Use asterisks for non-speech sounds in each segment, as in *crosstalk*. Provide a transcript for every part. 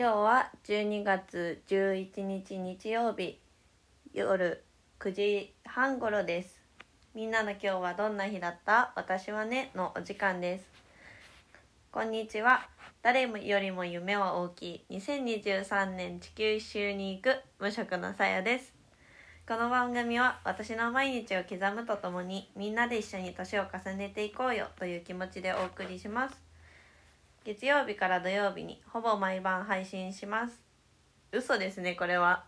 今日は12月11日日曜日夜9時半頃です。みんなの今日はどんな日だった？私はねのお時間です。こんにちは。誰よりも夢は大きい。2023年地球一周に行く無職のさやです。この番組は私の毎日を刻むとともにみんなで一緒に年を重ねていこうよという気持ちでお送りします。月曜日から土曜日にほぼ毎晩配信します。嘘ですねこれは。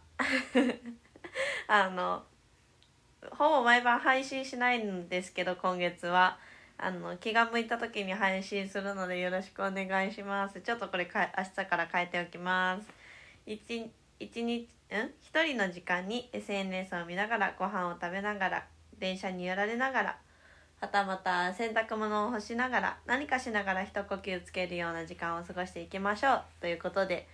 *laughs* あのほぼ毎晩配信しないんですけど今月は。あの気が向いた時に配信するのでよろしくお願いします。ちょっとこれか明日から変えておきます。一一日ん？一人の時間に SNS を見ながらご飯を食べながら電車に寄られながらはたまた洗濯物を干しながら何かしながら一呼吸つけるような時間を過ごしていきましょうということで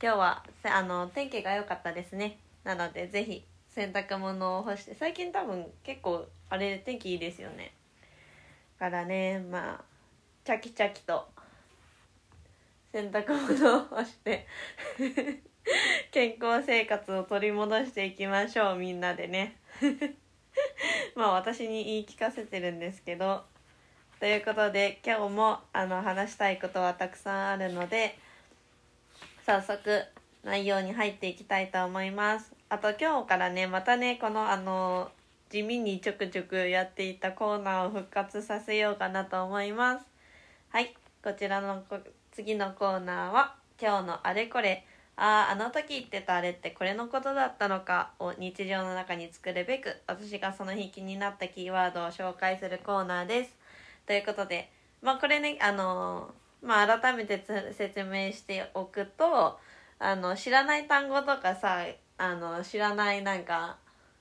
今日はあの天気が良かったですね。なので是非洗濯物を干して最近多分結構あれ天気いいですよね。だからねまあチャキチャキと洗濯物を干して *laughs* 健康生活を取り戻していきましょうみんなでね。*laughs* まあ私に言い聞かせてるんですけどということで今日もあの話したいことはたくさんあるので早速内容に入っていきたいと思います。あと今日からねまたねこのあの地味にちょくちょくやっていたコーナーを復活させようかなと思います。はいこちらの次のコーナーは今日のあれこれ。あああの時言ってたあれってこれのことだったのかを日常の中に作るべく私がその日気になったキーワードを紹介するコーナーです。ということでまあこれねあのまあ改めて説明しておくとあの知らない単語とかさあの知らないなんか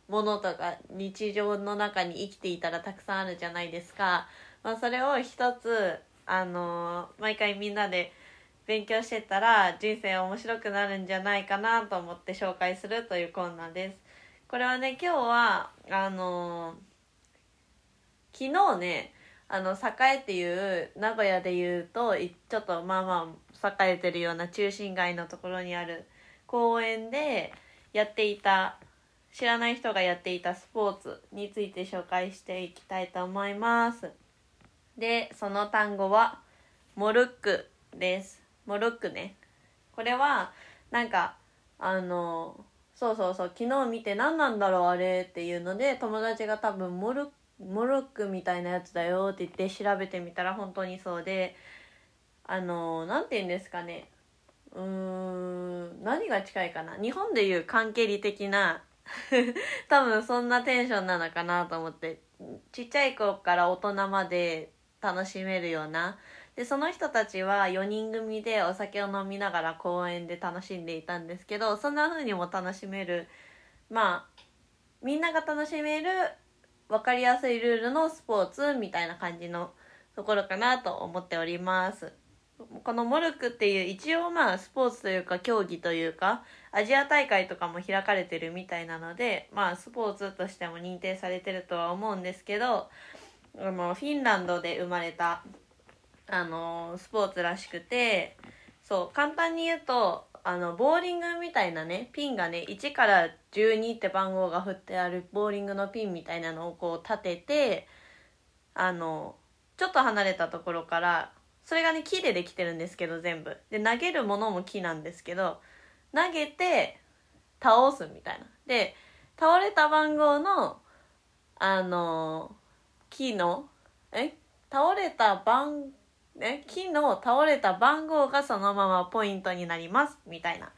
ものとか日常の中に生きていたらたくさんあるじゃないですか、まあ、それを一つあの毎回みんなで勉強してたら人生面白くなるんじゃないかなと思って紹介するというコーナーです。これはね今日はあの昨日ねあの栄っていう名古屋でいうとちょっとまあまあ栄えてるような中心街のところにある公園でやっていた知らない人がやっていたスポーツについて紹介していきたいと思います。でその単語はモルックです。モルックね。これはなんかあのそうそうそう昨日見て何なんだろうあれっていうので友達が多分モルモルックみたいなやつだよって言って調べてみたら本当にそうであの何て言うんですかね。うーん何が近いかな。日本でいう関係理的な *laughs* 多分そんなテンションなのかなと思って。ちっちゃい子から大人まで楽しめるようなでその人たちは4人組でお酒を飲みながら公園で楽しんでいたんですけどそんな風にも楽しめるまあみんなが楽しめる分かりやすいルールのスポーツみたいな感じのところかなと思っております。このモルクっていう一応まあスポーツというか競技というかアジア大会とかも開かれてるみたいなのでまあスポーツとしても認定されてるとは思うんですけどあのフィンランドで生まれたあのスポーツらしくてそう簡単に言うとあのボーリングみたいなねピンがね1から12って番号が振ってあるボーリングのピンみたいなのをこう立ててあのちょっと離れたところからそれがね木でできてるんですけど全部。で投げるものも木なんですけど投げて倒すみたいな。で倒れた番号のあの木のえ？倒れた番ね、木の倒れた番号がそのままポイントになりますみたいな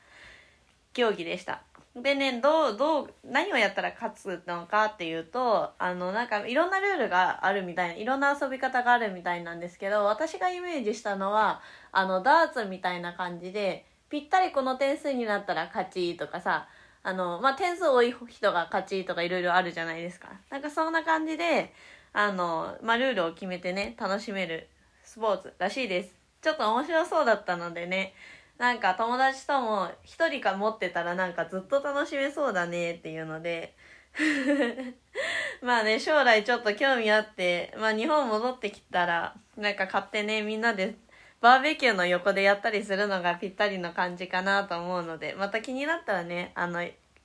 競技でした。でね、どう、どう、何をやったら勝つのかっていうと、あの、なんかいろんなルールがあるみたいな、いろんな遊び方があるみたいなんですけど、私がイメージしたのは、あの、ダーツみたいな感じで、ぴったりこの点数になったら勝ちとかさ、あの、まあ、点数多い人が勝ちとかいろいろあるじゃないですか。なんかそんな感じで、あの、まあ、ルールを決めてね、楽しめるスポーツらしいです。ちょっと面白そうだったのでね、なんか友達とも一人か持ってたらなんかずっと楽しめそうだねっていうので。*laughs* まあね、将来ちょっと興味あって、まあ日本戻ってきたら、なんか買ってね、みんなでバーベキューの横でやったりするのがぴったりの感じかなと思うのでまた気になったらねあの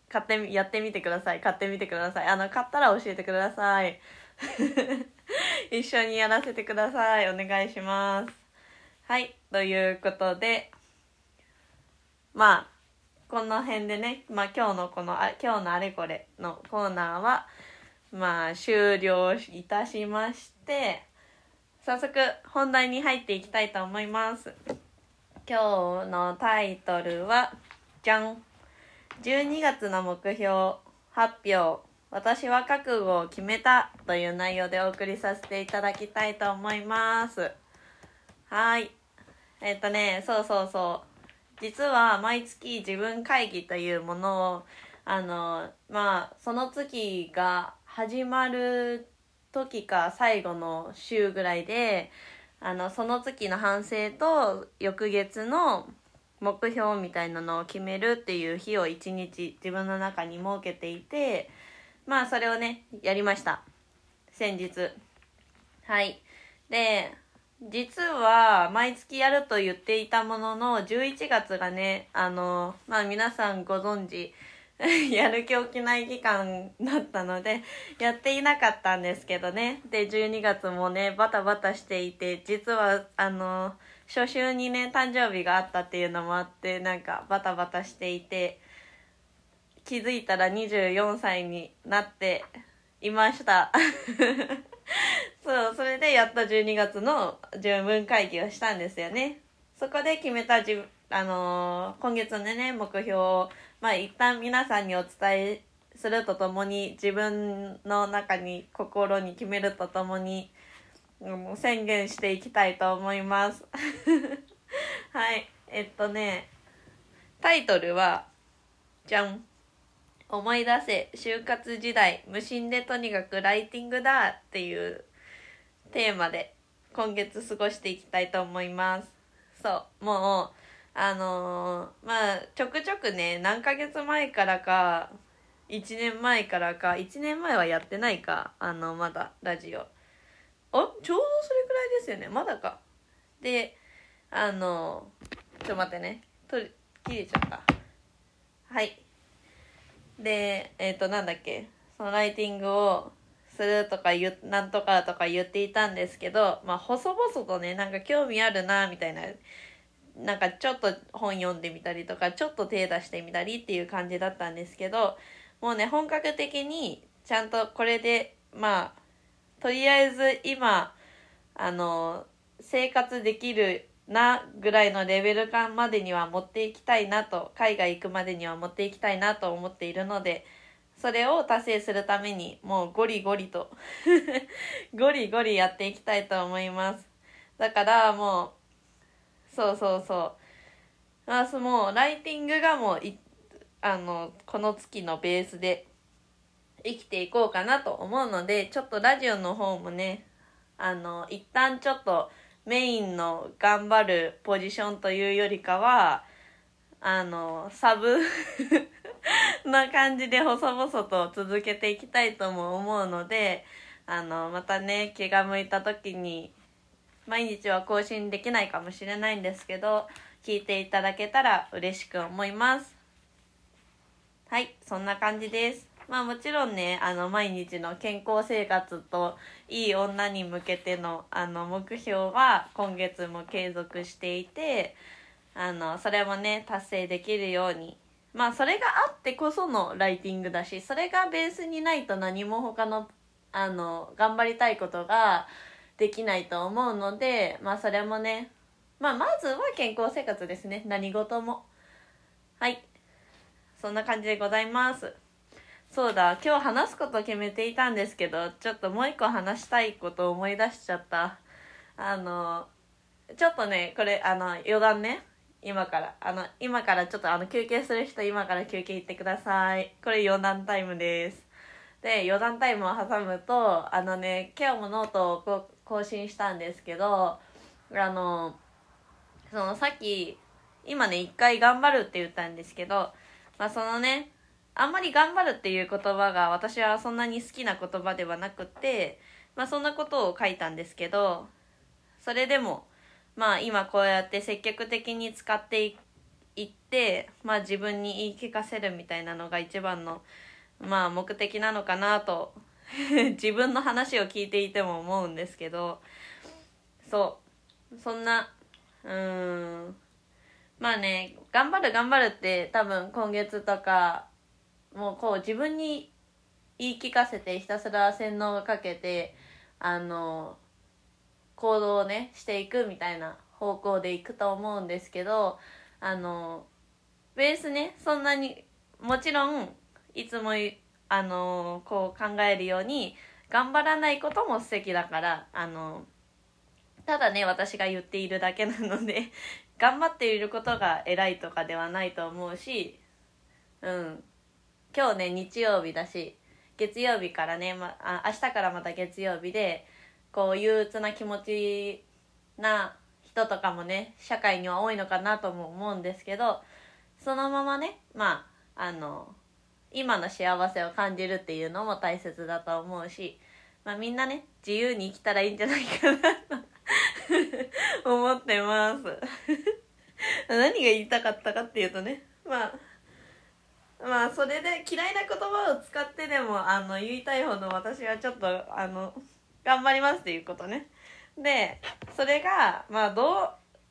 買ってやってみてください。買ってみてください。あの買ったら教えてください。*laughs* 一緒にやらせてください。お願いします。はい。ということでまあこの辺でね、まあ、今日のこのあ今日のあれこれのコーナーはまあ終了いたしまして早速本題に入っていきたいと思います。今日のタイトルはじゃん。12月の目標発表。私は覚悟を決めたという内容でお送りさせていただきたいと思います。はい。えっとねそうそうそう。実は毎月自分会議というものをあのまあその月が始まる時か最後の週ぐらいであのその月の反省と翌月の目標みたいなのを決めるっていう日を一日自分の中に設けていてまあそれをねやりました。先日。はい。で実は毎月やると言っていたものの11月がねあのまあ皆さんご存知 *laughs* やる気起きない期間だったのでやっていなかったんですけどね。で12月もねバタバタしていて実はあの初秋にね誕生日があったっていうのもあってなんかバタバタしていて気づいたら24歳になっていました。*laughs* そうそれでやっと12月の十分会議をしたんですよね。そこで決めたじあのー、今月のね目標をまあ一旦皆さんにお伝えするとともに自分の中に心に決めるとともにもう宣言していきたいと思います。*laughs* はい。えっとねタイトルはじゃん。思い出せ就活時代無心でとにかくライティングだっていうテーマで今月過ごしていきたいと思います。そうもうあのー、まあちょくちょくね何ヶ月前からか1年前からか1年前はやってないかあのまだラジオ。あちょうどそれくらいですよねまだか。であのちょっと待ってね取り切れちゃった。はい。でえっ、ー、となんだっけそのライティングをするとか言なんとかとか言っていたんですけどまあ細々とねなんか興味あるなみたいななんかちょっと本読んでみたりとかちょっと手出してみたりっていう感じだったんですけどもうね本格的にちゃんとこれでまあとりあえず今あの生活できるなぐらいのレベル感までには持っていきたいなと海外行くまでには持っていきたいなと思っているのでそれを達成するためにもうゴリゴリと *laughs* ゴリゴリやっていきたいと思います。だからもうそうそうそう。まあもうライティングがもうあのこの月のベースで生きていこうかなと思うのでちょっとラジオの方もねあの一旦ちょっとメインの頑張るポジションというよりかはあのサブ *laughs* な感じで細々と続けていきたいとも思うのであのまたね気が向いた時に毎日は更新できないかもしれないんですけど聞いていただけたら嬉しく思います。はいそんな感じです。まあもちろんねあの毎日の健康生活といい女に向けてのあの目標は今月も継続していてあのそれもね達成できるように。まあそれがあってこそのライティングだしそれがベースにないと何も他のあの頑張りたいことができないと思うのでまあそれもねまあまずは健康生活ですね。何事も。はい。そんな感じでございます。そうだ今日話すこと決めていたんですけどちょっともう一個話したいこと思い出しちゃった。あのちょっとねこれあの余談ね。今から。あの今からちょっとあの休憩する人今から休憩行ってください。これ余談タイムです。で余談タイムを挟むとあのね今日もノートを更新したんですけどあのそのさっき今ね一回頑張るって言ったんですけどまあそのねあんまり頑張るっていう言葉が私はそんなに好きな言葉ではなくてまあそんなことを書いたんですけどそれでもまあ今こうやって積極的に使っていってまあ自分に言い聞かせるみたいなのが一番のまあ目的なのかなと *laughs* 自分の話を聞いていても思うんですけどそう。そんなうーん。まあね頑張る頑張るって多分今月とかもうこう自分に言い聞かせてひたすら洗脳をかけてあの行動をねしていくみたいな方向でいくと思うんですけどあのベースねそんなにもちろんいつもあのこう考えるように頑張らないことも素敵だからあのただね私が言っているだけなので頑張っていることが偉いとかではないと思うしうん。今日ね日曜日だし月曜日からね、まあ明日からまた月曜日でこう憂鬱な気持ちな人とかもね社会には多いのかなとも思うんですけどそのままねまああの今の幸せを感じるっていうのも大切だと思うし、まあ、みんなね自由に生きたらいいんじゃないかなと *laughs* 思ってます。*laughs* 何が言いたかったかっていうとねまあまあそれで嫌いな言葉を使ってでもあの言いたいほど私はちょっとあの頑張りますっていうことね。でそれがまあど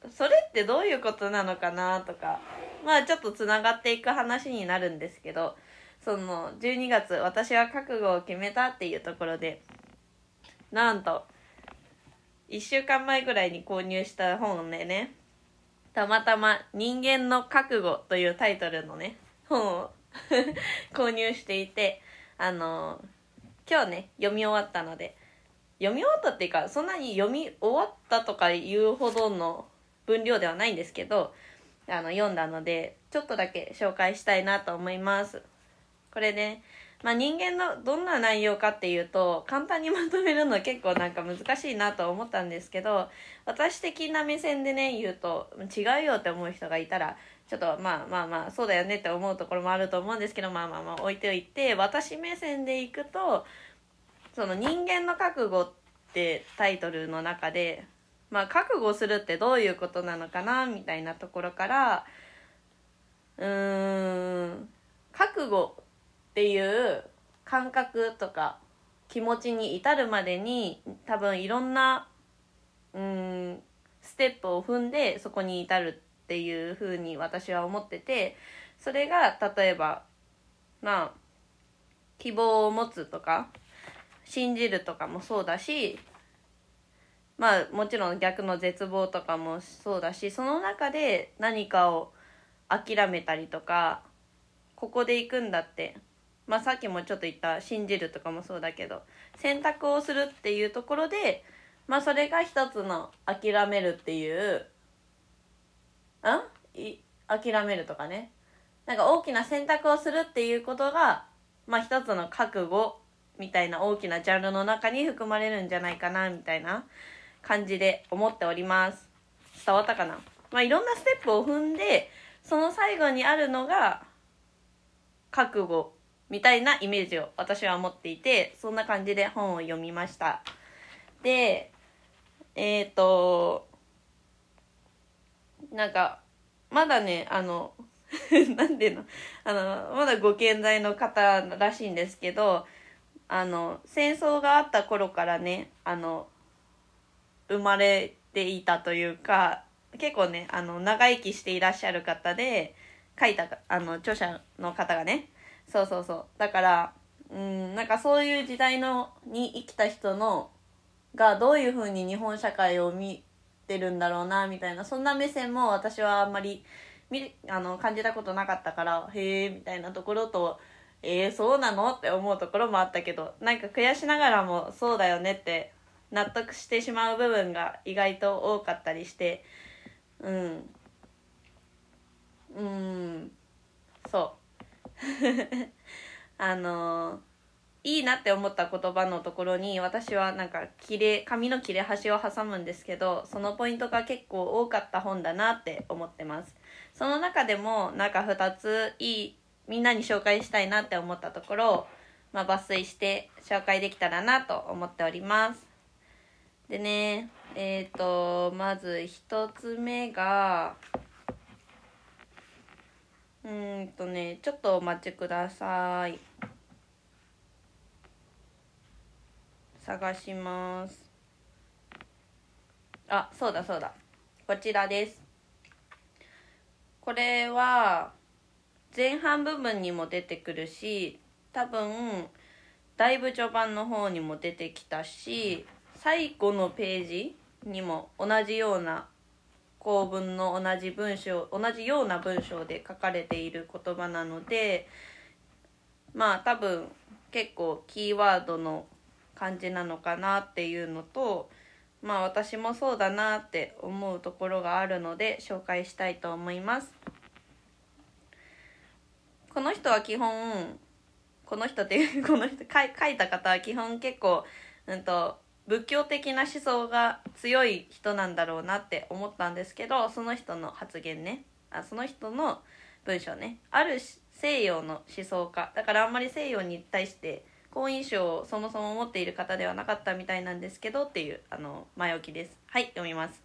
うそれってどういうことなのかなとかまあちょっとつながっていく話になるんですけどその12月私は覚悟を決めたっていうところでなんと1週間前ぐらいに購入した本でねたまたま「人間の覚悟」というタイトルのね本を *laughs* 購入していてあの今日ね読み終わったので読み終わったっていうかそんなに読み終わったとかいうほどの分量ではないんですけどあの読んだのでちょっとだけ紹介したいなと思います。これね、まあ、人間のどんな内容かっていうと簡単にまとめるの結構なんか難しいなと思ったんですけど私的な目線でね言うと違うよって思う人がいたらちょっとまあまあまあそうだよねって思うところもあると思うんですけどまあまあまあ置いておいて私目線でいくとその人間の覚悟ってタイトルの中でまあ覚悟するってどういうことなのかなみたいなところからうーん覚悟っていう感覚とか気持ちに至るまでに多分いろんなうんステップを踏んでそこに至るっていうふうに私は思っててそれが例えばまあ希望を持つとか信じるとかもそうだしまあもちろん逆の絶望とかもそうだしその中で何かを諦めたりとかここで行くんだってまあ、さっきもちょっと言った信じるとかもそうだけど選択をするっていうところで、まあ、それが一つの諦めるっていうん？い諦めるとかね。なんか大きな選択をするっていうことが、まあ、一つの覚悟みたいな大きなジャンルの中に含まれるんじゃないかなみたいな感じで思っております。伝わったかな？まあいろんなステップを踏んでその最後にあるのが覚悟みたいなイメージを私は持っていてそんな感じで本を読みました。でえっ、ー、となんかまだねあの *laughs* なんでのあのまだご健在の方らしいんですけどあの戦争があった頃からねあの生まれていたというか結構ねあの長生きしていらっしゃる方で書いたあの著者の方がねそうそうそう。だからうんなんかそういう時代のに生きた人のがどういうふうに日本社会を見てるんだろうなみたいな。そんな目線も私はあんまり見あの感じたことなかったからへえみたいなところとえー、そうなの？って思うところもあったけどなんか悔しながらもそうだよねって納得してしまう部分が意外と多かったりしてうん。うん。そう。*laughs* あのいいなって思った言葉のところに私はなんか切れ紙の切れ端を挟むんですけどそのポイントが結構多かった本だなって思ってます。その中でもなんか2ついいみんなに紹介したいなって思ったところを、まあ、抜粋して紹介できたらなと思っております。でねえっ、ー、とまず一つ目がうんとねちょっとお待ちください。探します。あそうだそうだ。こちらです。これは前半部分にも出てくるし多分だいぶ序盤の方にも出てきたし最後のページにも同じような構文の同じ文章同じような文章で書かれている言葉なのでまあ多分結構キーワードの感じなのかなっていうのとまあ私もそうだなって思うところがあるので紹介したいと思います。この人は基本この人っていう *laughs* この人書いた方は基本結構、うんと、仏教的な思想が強い人なんだろうなって思ったんですけどその人の発言ね。あその人の文章ね。ある西洋の思想家。だからあんまり西洋に対して好印象をそもそも持っている方ではなかったみたいなんですけどっていうあの前置きです。はい。読みます。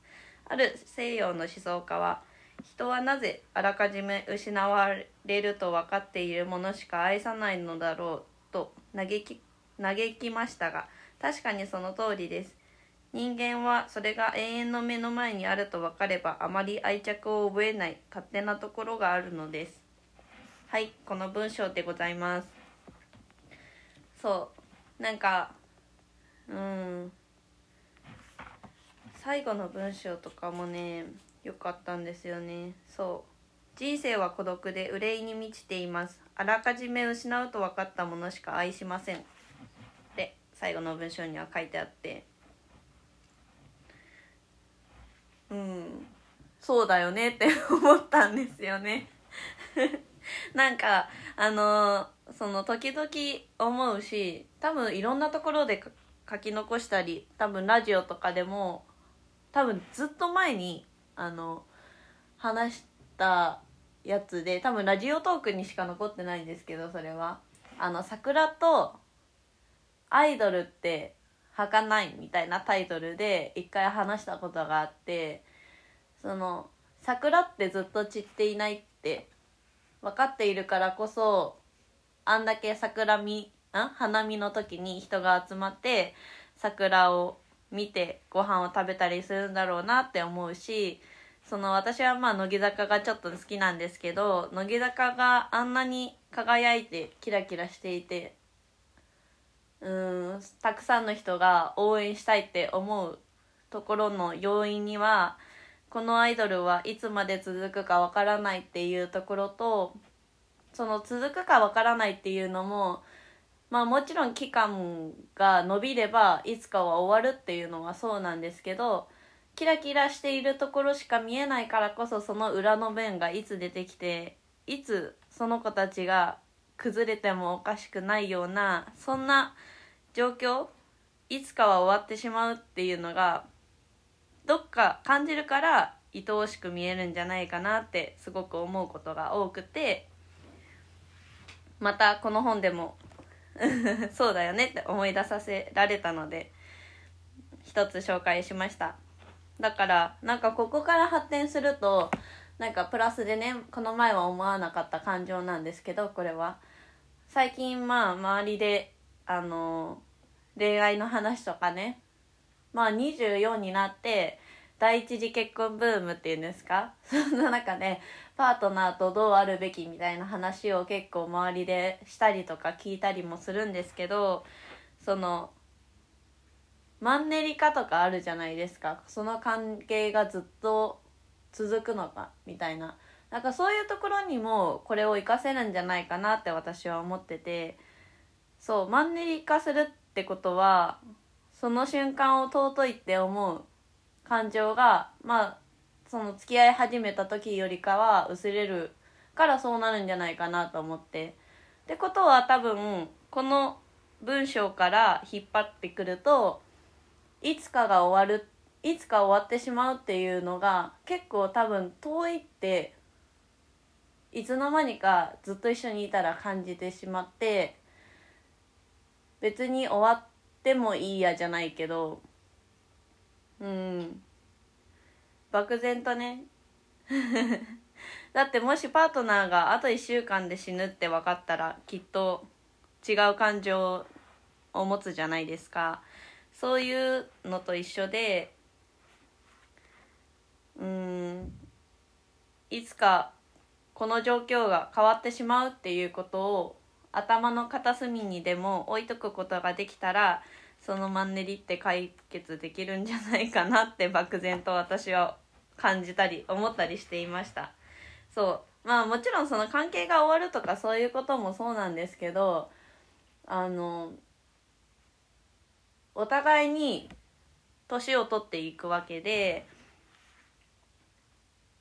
ある西洋の思想家は人はなぜあらかじめ失われると分かっているものしか愛さないのだろうと嘆き嘆きましたが確かにその通りです。人間はそれが永遠の目の前にあると分かればあまり愛着を覚えない勝手なところがあるのです。はいこの文章でございます。そう。なんかうん。最後の文章とかもね良かったんですよね。そう。人生は孤独で憂いに満ちています。あらかじめ失うと分かったものしか愛しません。で最後の文章には書いてあって。うん。そうだよねって思ったんですよね。*laughs* なんかあのその時々思うし多分いろんなところで書き残したり多分ラジオとかでも多分ずっと前にあの話したやつで多分ラジオトークにしか残ってないんですけどそれは。あの桜とアイドルって儚ないみたいなタイトルで一回話したことがあってその桜ってずっと散っていないって分かっているからこそあんだけ桜見ん花見の時に人が集まって桜を見てご飯を食べたりするんだろうなって思うしその私はまあ乃木坂がちょっと好きなんですけど乃木坂があんなに輝いてキラキラしていてうんたくさんの人が応援したいって思うところの要因にはこのアイドルはいつまで続くかわからないっていうところとその続くかわからないっていうのもまあもちろん期間が延びればいつかは終わるっていうのはそうなんですけどキラキラしているところしか見えないからこそその裏の面がいつ出てきていつその子たちが崩れてもおかしくないようなそんな状況いつかは終わってしまうっていうのがどっか感じるから愛おしく見えるんじゃないかなってすごく思うことが多くてまたこの本でも *laughs* そうだよねって思い出させられたので一つ紹介しました。だからなんかここから発展するとなんかプラスでねこの前は思わなかった感情なんですけどこれは。最近まあ周りであの恋愛の話とかね。まあ24になって第一次結婚ブームっていうんですか？*laughs* そんな中でパートナーとどうあるべきみたいな話を結構周りでしたりとか聞いたりもするんですけどそのマンネリ化とかあるじゃないですか。その関係がずっと続くのかみたいな。なんかそういうところにもこれを活かせるんじゃないかなって私は思ってて。そうマンネリ化するってことはその瞬間を尊いって思う感情がまあその付き合い始めた時よりかは薄れるからそうなるんじゃないかなと思って。ってことは多分この文章から引っ張ってくるといつかが終わるいつか終わってしまうっていうのが結構多分遠いっていつの間にかずっと一緒にいたら感じてしまって別に終わってもいいやじゃないけどうん漠然とね。*laughs* だってもしパートナーがあと1週間で死ぬって分かったらきっと違う感情を持つじゃないですか。そういうのと一緒でうんいつかこの状況が変わってしまうっていうことを頭の片隅にでも置いとくことができたらそのマンネリって解決できるんじゃないかなって漠然と私は感じたり思ったりしていました。そう。まあもちろんその関係が終わるとかそういうこともそうなんですけどあのお互いに年を取っていくわけで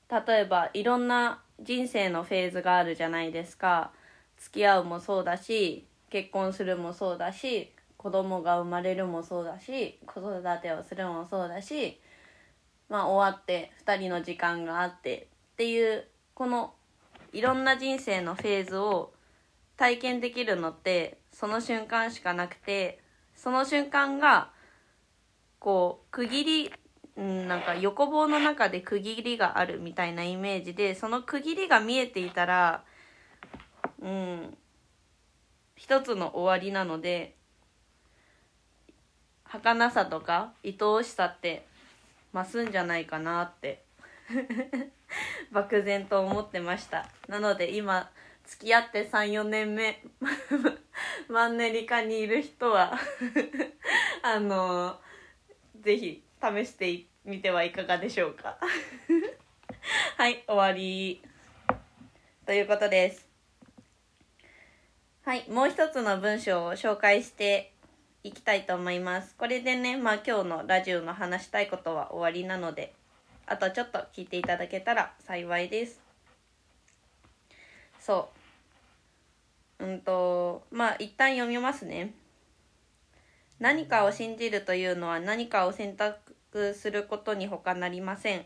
例えばいろんな人生のフェーズがあるじゃないですか。付き合うもそうだし結婚するもそうだし子供が生まれるもそうだし子育てをするもそうだしまあ終わって2人の時間があってっていうこのいろんな人生のフェーズを体験できるのってその瞬間しかなくてその瞬間がこう区切りうんなんか横棒の中で区切りがあるみたいなイメージでその区切りが見えていたらうん一つの終わりなので儚さとか愛おしさって増すんじゃないかなって。*laughs* 漠然と思ってました。なので今付き合って34年目。*laughs* マンネリ化にいる人は *laughs* あのぜひ試してみてはいかがでしょうか。はい終わり。ということです。はいもう一つの文章を紹介していきたいと思います。これでねまあ今日のラジオの話したいことは終わりなのであとちょっと聞いていただけたら幸いです。そう。うんとまあ一旦読みますね。何かを信じるというのは何かを選択することに他なりません。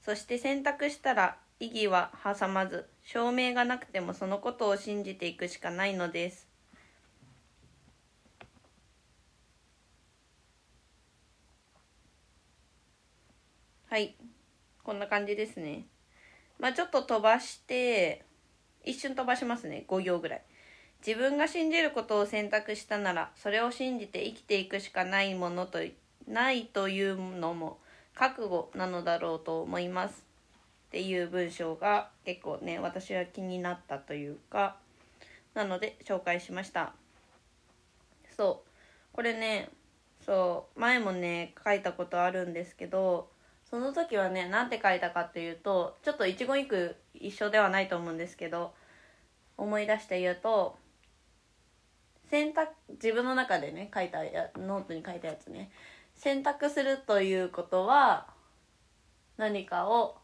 そして選択したら意義は挟まず証明がなくてもそのことを信じていくしかないのです。はい。こんな感じですね。まあちょっと飛ばして一瞬飛ばしますね。5行ぐらい。自分が信じることを選択したならそれを信じて生きていくしかないものとないというのも覚悟なのだろうと思います。っていう文章が結構ね私は気になったというかなので紹介しました。そう。これねそう前もね書いたことあるんですけどその時はね何て書いたかっていうとちょっと一言一句一緒ではないと思うんですけど思い出して言うと選択自分の中でね書いたやノートに書いたやつね選択するということは何かを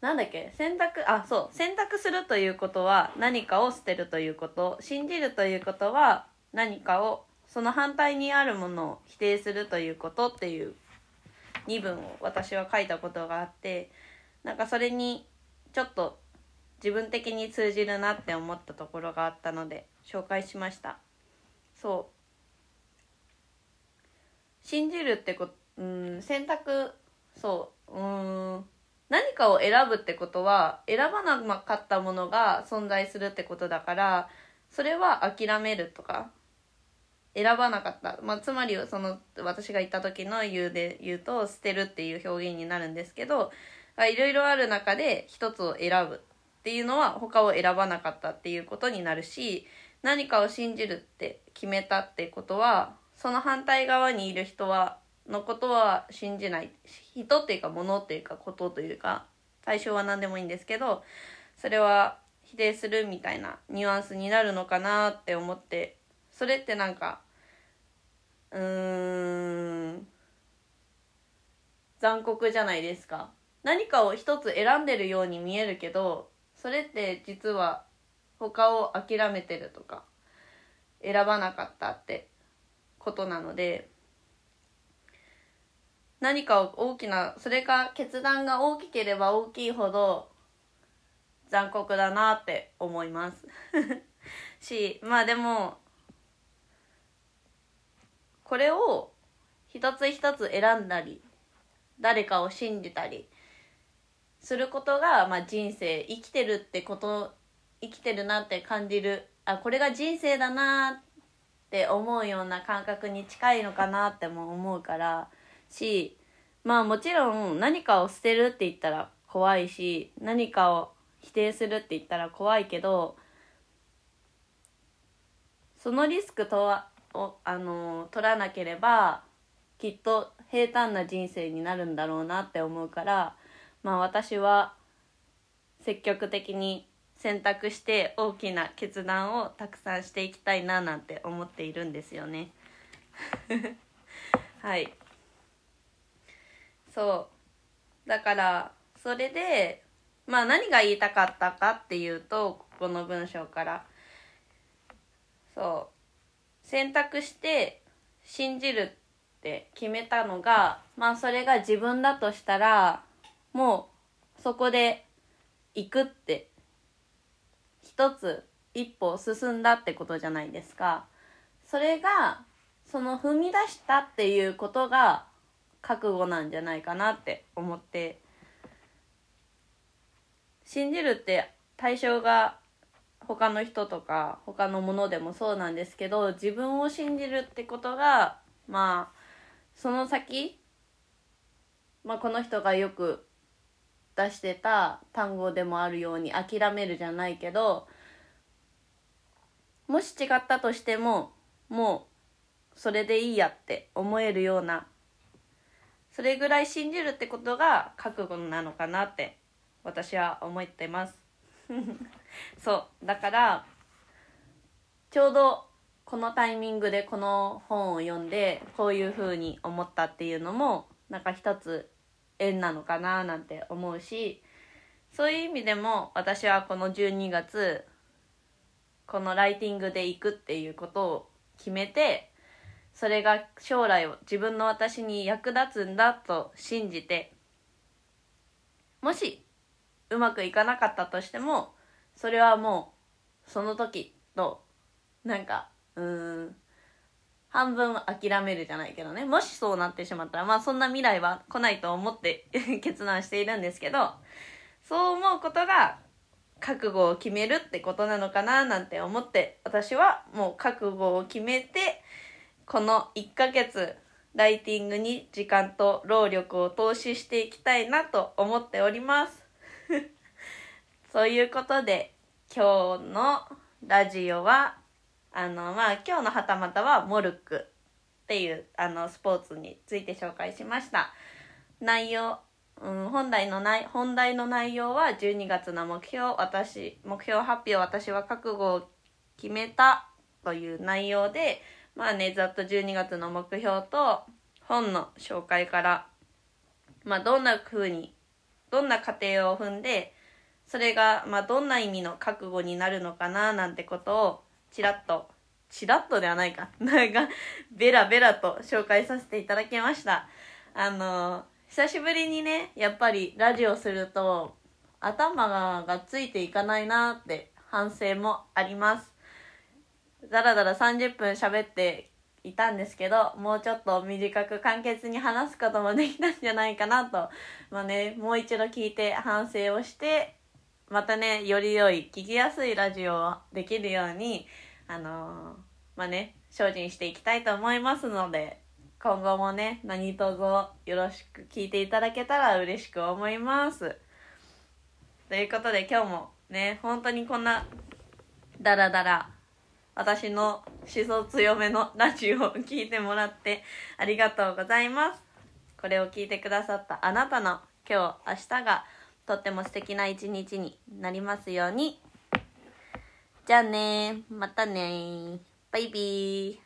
なんだっけ選択あそう選択するということは何かを捨てるということ信じるということは何かをその反対にあるものを否定するということっていう2文を私は書いたことがあってなんかそれにちょっと自分的に通じるなって思ったところがあったので紹介しました。そう。信じるってこうん選択。そう。うん。何かを選ぶってことは選ばなかったものが存在するってことだからそれは諦めるとか選ばなかった、まあ、つまりその私が言った時の言うで言うと捨てるっていう表現になるんですけどいろいろある中で一つを選ぶ。っていうのは他を選ばなかったっていうことになるし何かを信じるって決めたってことはその反対側にいる人はのことは信じない。人っていうか物っていうかことというか対象は何でもいいんですけどそれは否定するみたいなニュアンスになるのかなって思ってそれってなんかうーん。残酷じゃないですか。何かを一つ選んでるように見えるけどそれって実は他を諦めてるとか選ばなかったってことなので何か大きなそれが決断が大きければ大きいほど残酷だなって思います。*laughs* しまあでもこれを一つ一つ選んだり誰かを信じたりすることが、まあ、人生生きてるってこと生きてるなって感じる。あこれが人生だなって思うような感覚に近いのかなっても思うからしまあもちろん何かを捨てるって言ったら怖いし何かを否定するって言ったら怖いけどそのリスクとはを、あの取らなければきっと平坦な人生になるんだろうなって思うからまあ私は積極的に選択して大きな決断をたくさんしていきたいななんて思っているんですよね。*laughs* はい。そう。だからそれでまあ何が言いたかったかっていうとこの文章から。そう。選択して信じるって決めたのがまあそれが自分だとしたらもうそこで行くって一つ一歩進んだってことじゃないですか。それがその踏み出したっていうことが覚悟なんじゃないかなって思って信じるって対象が他の人とか他のものでもそうなんですけど自分を信じるってことがまあその先、まあ、この人がよく出してた単語でもあるように諦めるじゃないけどもし違ったとしてももうそれでいいやって思えるようなそれぐらい信じるってことが覚悟なのかなって私は思ってます。*laughs* そうだからちょうどこのタイミングでこの本を読んでこういうふうに思ったっていうのもなんか一つ縁なのかななんて思うしそういう意味でも私はこの12月このライティングで行くっていうことを決めてそれが将来自分の私に役立つんだと信じてもしうまくいかなかったとしてもそれはもうその時のなんかうん半分諦めるじゃないけどね。もしそうなってしまったらまあそんな未来は来ないと思って *laughs* 決断しているんですけどそう思うことが覚悟を決めるってことなのかななんて思って私はもう覚悟を決めてこの1ヶ月ライティングに時間と労力を投資していきたいなと思っております。*laughs* そういうことで今日のラジオはあのまあ今日のはたまたはモルックっていうあのスポーツについて紹介しました。内容、うん、本題の内本題の内容は12月の目標私目標発表私は覚悟を決めたという内容でまあねざっと12月の目標と本の紹介からまあどんな風にどんな過程を踏んでそれがまあどんな意味の覚悟になるのかななんてことをちらっとちらっとではないか。*laughs* なんかベラベラと紹介させていただきました。あの久しぶりにねやっぱりラジオすると頭がついていかないなって反省もあります。だらだら30分喋っていたんですけどもうちょっと短く簡潔に話すこともできたんじゃないかなと。まあねもう一度聞いて反省をしてまたねより良い聞きやすいラジオをできるようにあのー、まあね精進していきたいと思いますので今後もね何卒よろしく聞いていただけたら嬉しく思います。ということで今日もね本当にこんなダラダラ私の思想強めのラジオを聞いてもらってありがとうございます。これを聞いてくださったあなたの今日、明日がとっても素敵な一日になりますように。じゃあねまたねバイビー。